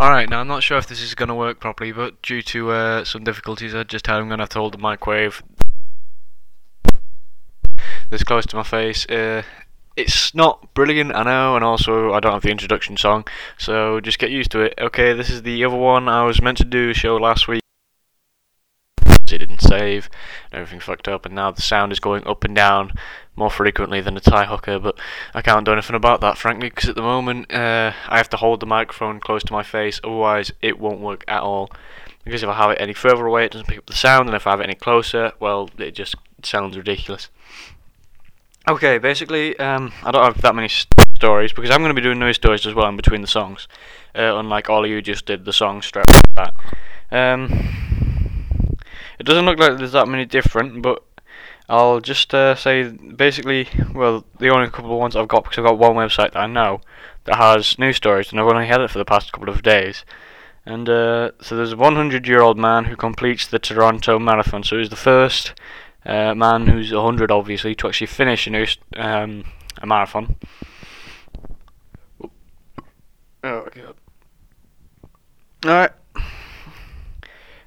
Alright, now I'm not sure if this is going to work properly, but due to uh, some difficulties I just had, I'm going to have to hold the microwave this close to my face. Uh, it's not brilliant, I know, and also I don't have the introduction song, so just get used to it. Okay, this is the other one I was meant to do a show last week. It didn't save, everything fucked up, and now the sound is going up and down more frequently than a tie hooker, but I can't do anything about that, frankly, because at the moment uh, I have to hold the microphone close to my face, otherwise it won't work at all. Because if I have it any further away, it doesn't pick up the sound, and if I have it any closer, well, it just sounds ridiculous. Okay, basically, um, I don't have that many stories because I'm going to be doing news stories as well in between the songs, uh, unlike all of you just did the song straight that. Um, it doesn't look like there's that many different, but I'll just uh, say basically, well, the only couple of ones I've got because I've got one website that I know that has news stories, and I've only had it for the past couple of days. And uh, so there's a 100 year old man who completes the Toronto Marathon. So he's the first uh, man who's 100 obviously to actually finish a, new, um, a marathon. Oh god. Alright.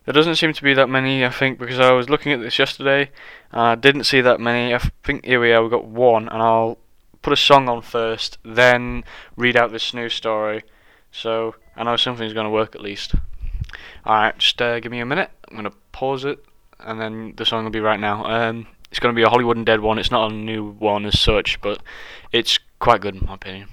There doesn't seem to be that many, I think, because I was looking at this yesterday and I didn't see that many. I think here we are, we've got one, and I'll put a song on first, then read out this news story. So I know something's going to work at least. Alright, just uh, give me a minute. I'm going to pause it and then the song will be right now. Um, it's going to be a Hollywood Undead one. It's not a new one as such, but it's quite good in my opinion.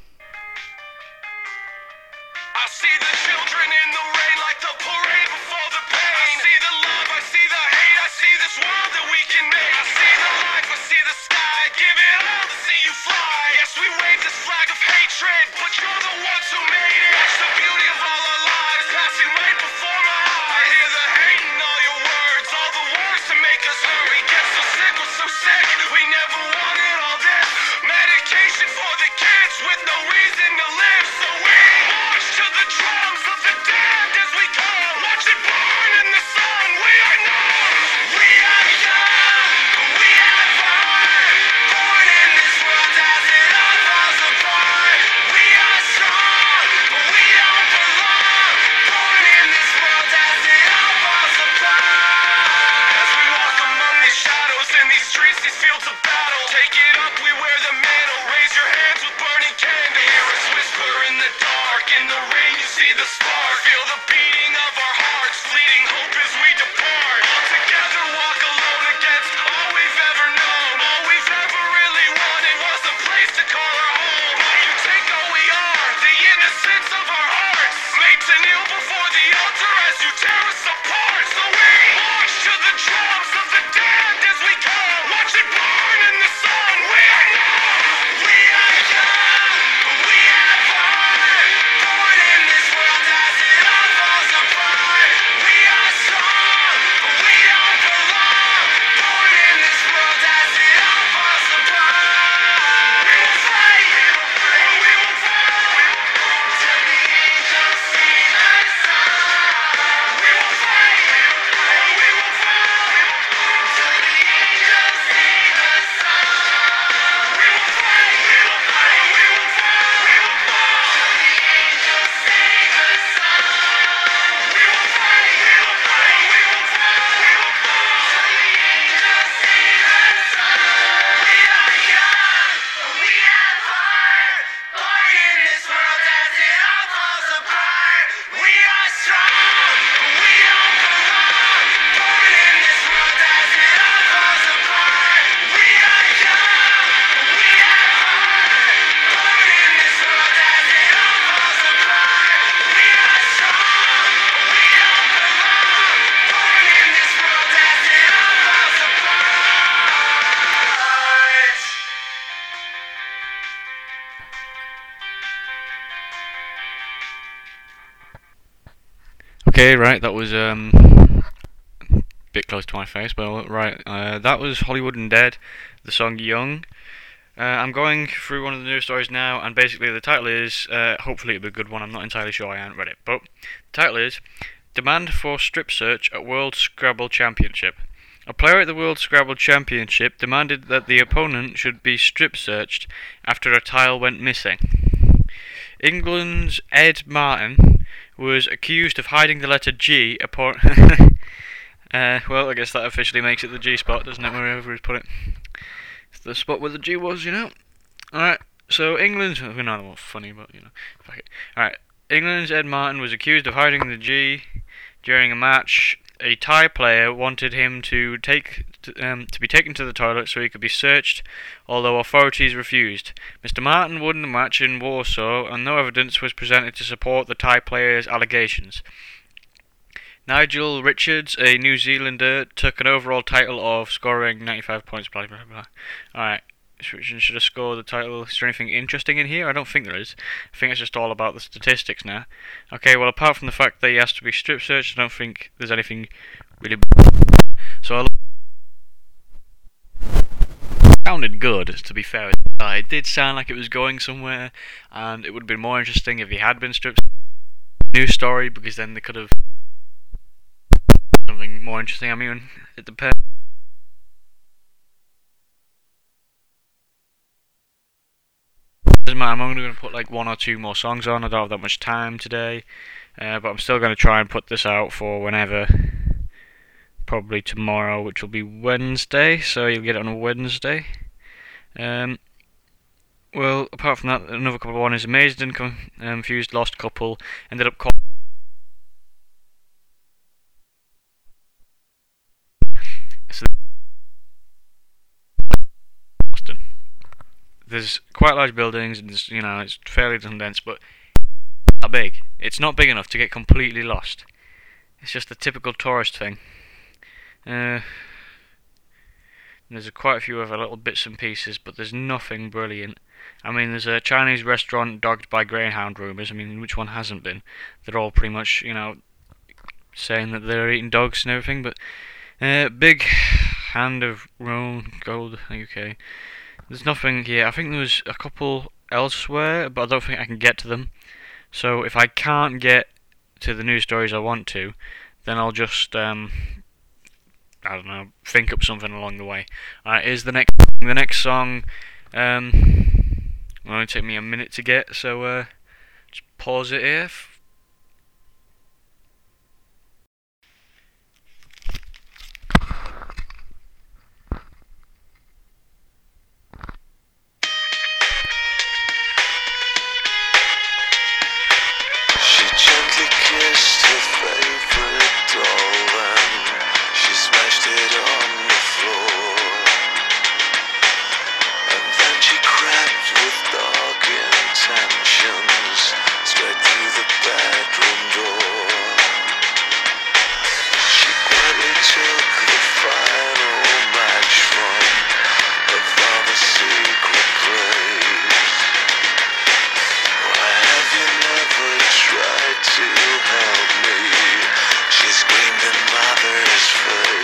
Okay, right, that was um, a bit close to my face, but right, uh, that was Hollywood Undead, the song Young. Uh, I'm going through one of the news stories now, and basically the title is, uh, hopefully it'll be a good one, I'm not entirely sure, I haven't read it, but the title is Demand for Strip Search at World Scrabble Championship. A player at the World Scrabble Championship demanded that the opponent should be strip searched after a tile went missing. England's Ed Martin was accused of hiding the letter G upon. uh, well, I guess that officially makes it the G spot, doesn't it? Wherever he's put it, it's the spot where the G was, you know. All right. So England, we know that was funny, but you know. All right. England's Ed Martin was accused of hiding the G during a match a Thai player wanted him to take um, to be taken to the toilet so he could be searched, although authorities refused. Mr. Martin won the match in Warsaw, and no evidence was presented to support the Thai player's allegations. Nigel Richards, a New Zealander, took an overall title of scoring 95 points. Blah blah blah. All right. Should have scored the title. Is there anything interesting in here? I don't think there is. I think it's just all about the statistics now. Okay, well, apart from the fact that he has to be strip searched, I don't think there's anything really. So I It sounded good, to be fair. It did sound like it was going somewhere, and it would have been more interesting if he had been stripped. New story, because then they could have something more interesting. I mean, it depends. Doesn't matter, I'm only going to put like one or two more songs on. I don't have that much time today. Uh, but I'm still going to try and put this out for whenever. Probably tomorrow, which will be Wednesday. So you'll get it on Wednesday. Um, well, apart from that, another couple one is Amazed and Confused Lost Couple. Ended up there's quite large buildings and you know it's fairly condensed, but not big. It's not big enough to get completely lost. It's just a typical tourist thing. Uh, there's quite a few other little bits and pieces, but there's nothing brilliant. I mean, there's a Chinese restaurant dogged by greyhound rumours. I mean, which one hasn't been? They're all pretty much, you know, saying that they're eating dogs and everything. But uh, big hand of Rome gold UK. There's nothing here. I think there's a couple elsewhere, but I don't think I can get to them. So if I can't get to the news stories I want to, then I'll just um, I don't know, think up something along the way. Alright, here's the next the next song. Um, will only take me a minute to get, so uh, just pause it here. in the mother's foot.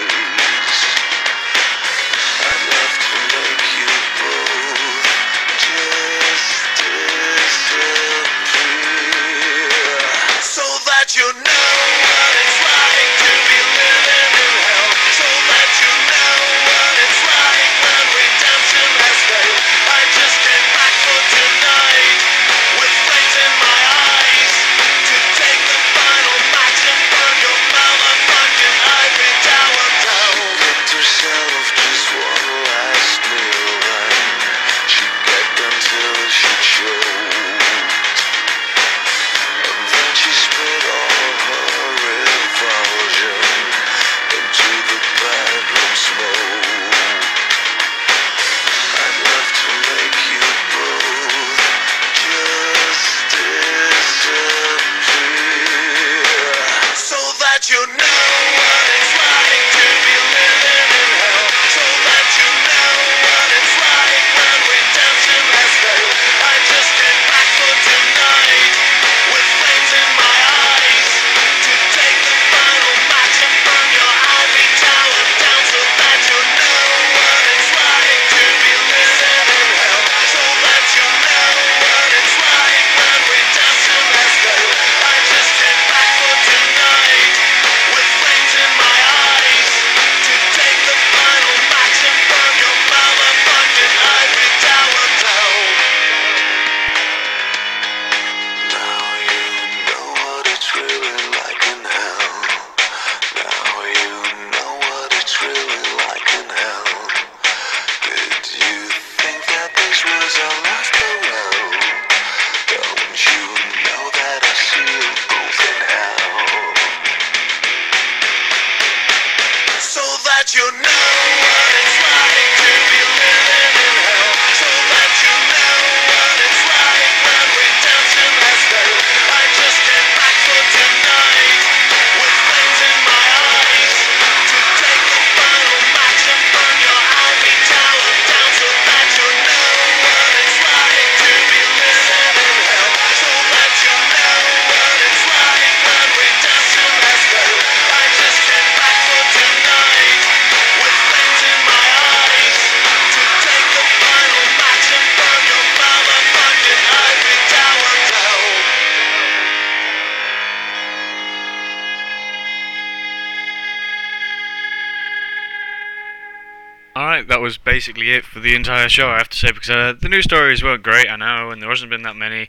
Was basically it for the entire show, I have to say, because uh, the news stories weren't great, I know, and there hasn't been that many.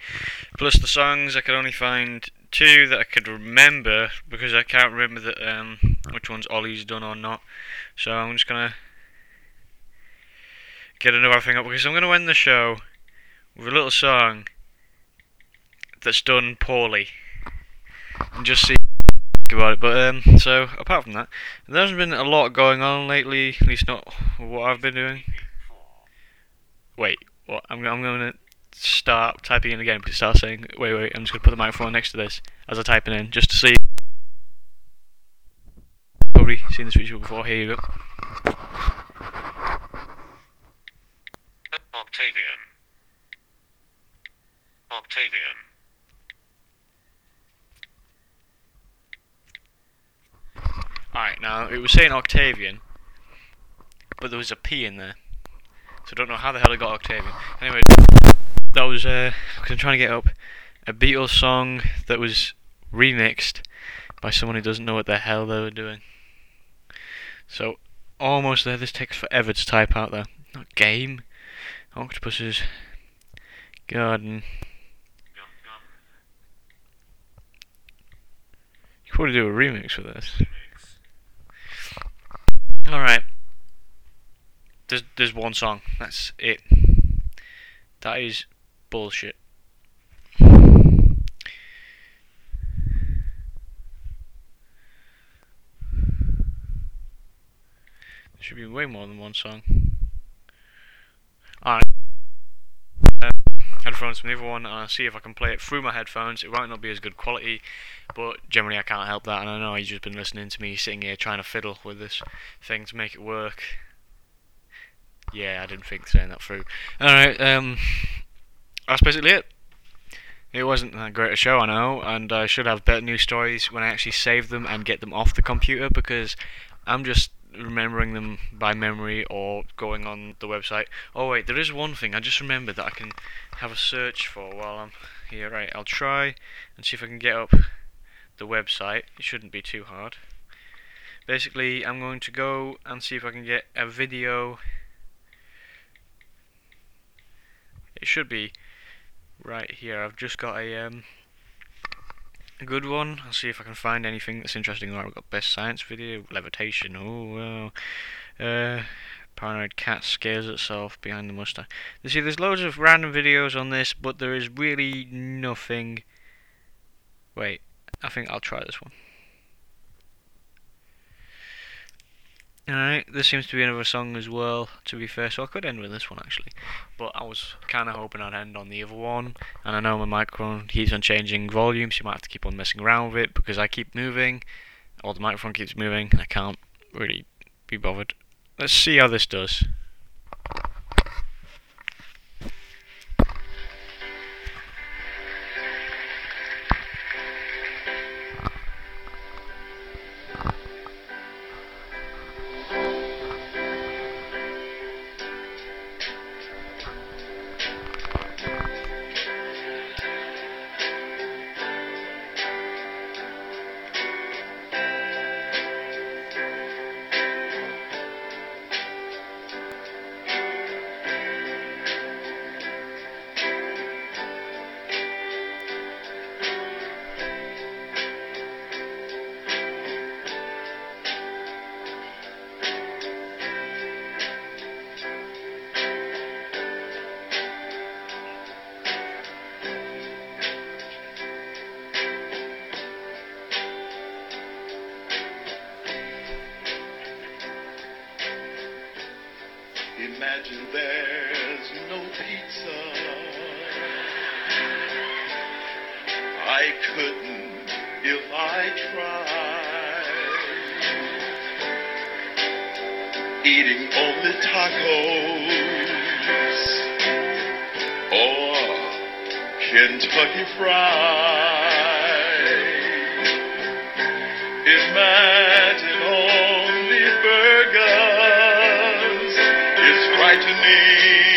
Plus, the songs, I could only find two that I could remember, because I can't remember the, um, which one's Ollie's done or not. So I'm just gonna get another thing up, because I'm gonna end the show with a little song that's done poorly. And just see about it. But um, so apart from that, there hasn't been a lot going on lately. At least not what I've been doing. Wait, what? I'm I'm gonna start typing in again. Please start saying. Wait, wait. I'm just gonna put the microphone next to this as I type in, just to see. Probably seen this visual before. Here you go. Octavian. Octavian. Alright, now it was saying Octavian, but there was a P in there. So I don't know how the hell I got Octavian. Anyway, that was, uh, because I'm trying to get up a Beatles song that was remixed by someone who doesn't know what the hell they were doing. So, almost there. This takes forever to type out there. Not game. Octopus's. garden. You could probably do a remix with this. Alright. There's there's one song. That's it. That is bullshit. There should be way more than one song. Alright. Headphones from the other one and I'll see if I can play it through my headphones. It might not be as good quality, but generally I can't help that and I know you've just been listening to me sitting here trying to fiddle with this thing to make it work. Yeah, I didn't think saying that through. Alright, um that's basically it. It wasn't that great a show, I know, and I should have better news stories when I actually save them and get them off the computer because I'm just remembering them by memory or going on the website. Oh wait, there is one thing I just remembered that I can have a search for while I'm here. Right, I'll try and see if I can get up the website. It shouldn't be too hard. Basically, I'm going to go and see if I can get a video. It should be right here. I've just got a um, good one. I'll see if I can find anything that's interesting. Alright, we've got best science video, levitation. Oh wow. Uh, paranoid cat scares itself behind the mustache. You see, there's loads of random videos on this, but there is really nothing. Wait, I think I'll try this one. Alright, this seems to be another song as well, to be fair, so I could end with this one actually. But I was kind of hoping I'd end on the other one, and I know my microphone keeps on changing volume, so you might have to keep on messing around with it, because I keep moving, or the microphone keeps moving, and I can't really be bothered. Let's see how this does. Frightening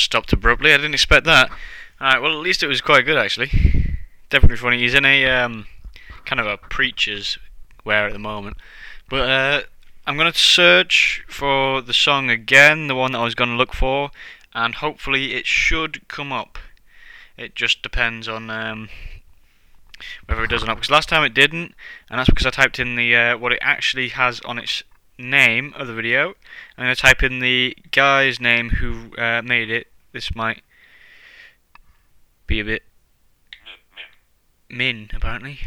stopped abruptly. I didn't expect that. Alright, well, at least it was quite good, actually. Definitely funny. He's in a um, kind of a preacher's wear at the moment. But uh, I'm going to search for the song again, the one that I was going to look for, and hopefully it should come up. It just depends on um, whether it does or not. Because last time it didn't, and that's because I typed in the uh, what it actually has on its name of the video. I'm going to type in the guy's name who uh, made it. This might be a bit min, apparently.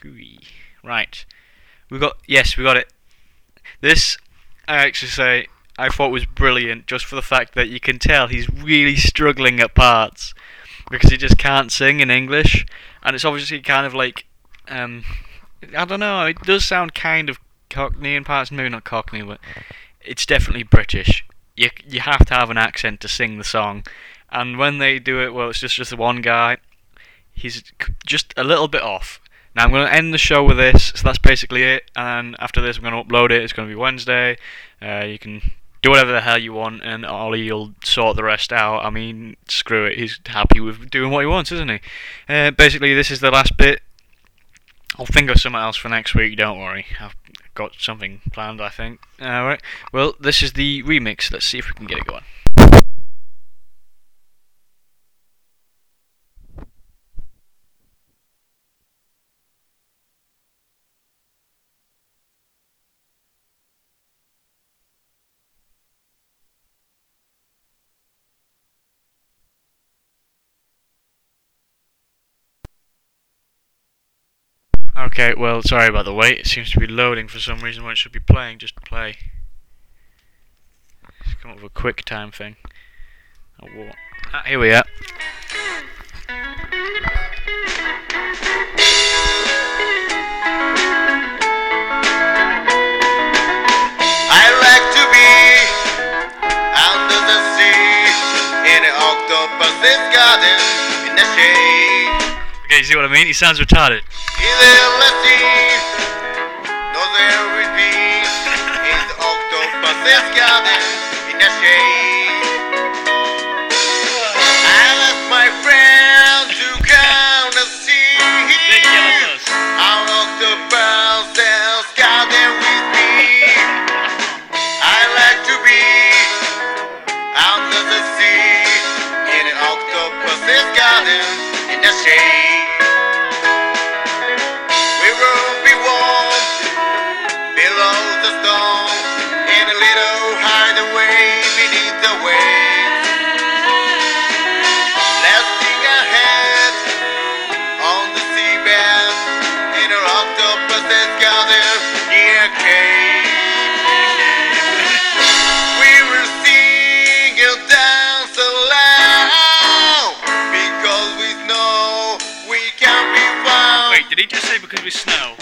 Gooey. Right. We got yes, we got it. This I actually say I thought was brilliant just for the fact that you can tell he's really struggling at parts because he just can't sing in English and it's obviously kind of like um I don't know, it does sound kind of Cockney in parts, maybe not Cockney, but it's definitely British. You you have to have an accent to sing the song, and when they do it, well, it's just just one guy. He's just a little bit off. Now I'm going to end the show with this, so that's basically it. And after this, I'm going to upload it. It's going to be Wednesday. Uh, you can do whatever the hell you want, and Ollie will sort the rest out. I mean, screw it. He's happy with doing what he wants, isn't he? Uh, basically, this is the last bit. I'll think of something else for next week. Don't worry. I've got something planned. I think. All right. Well, this is the remix. Let's see if we can get it going. Okay, well, sorry about the wait. It seems to be loading for some reason when it should be playing. Just play. Come up with a quick time thing. Oh, what? Ah, here we are. You see what I mean? He sounds retarded. Did he just say because we snow?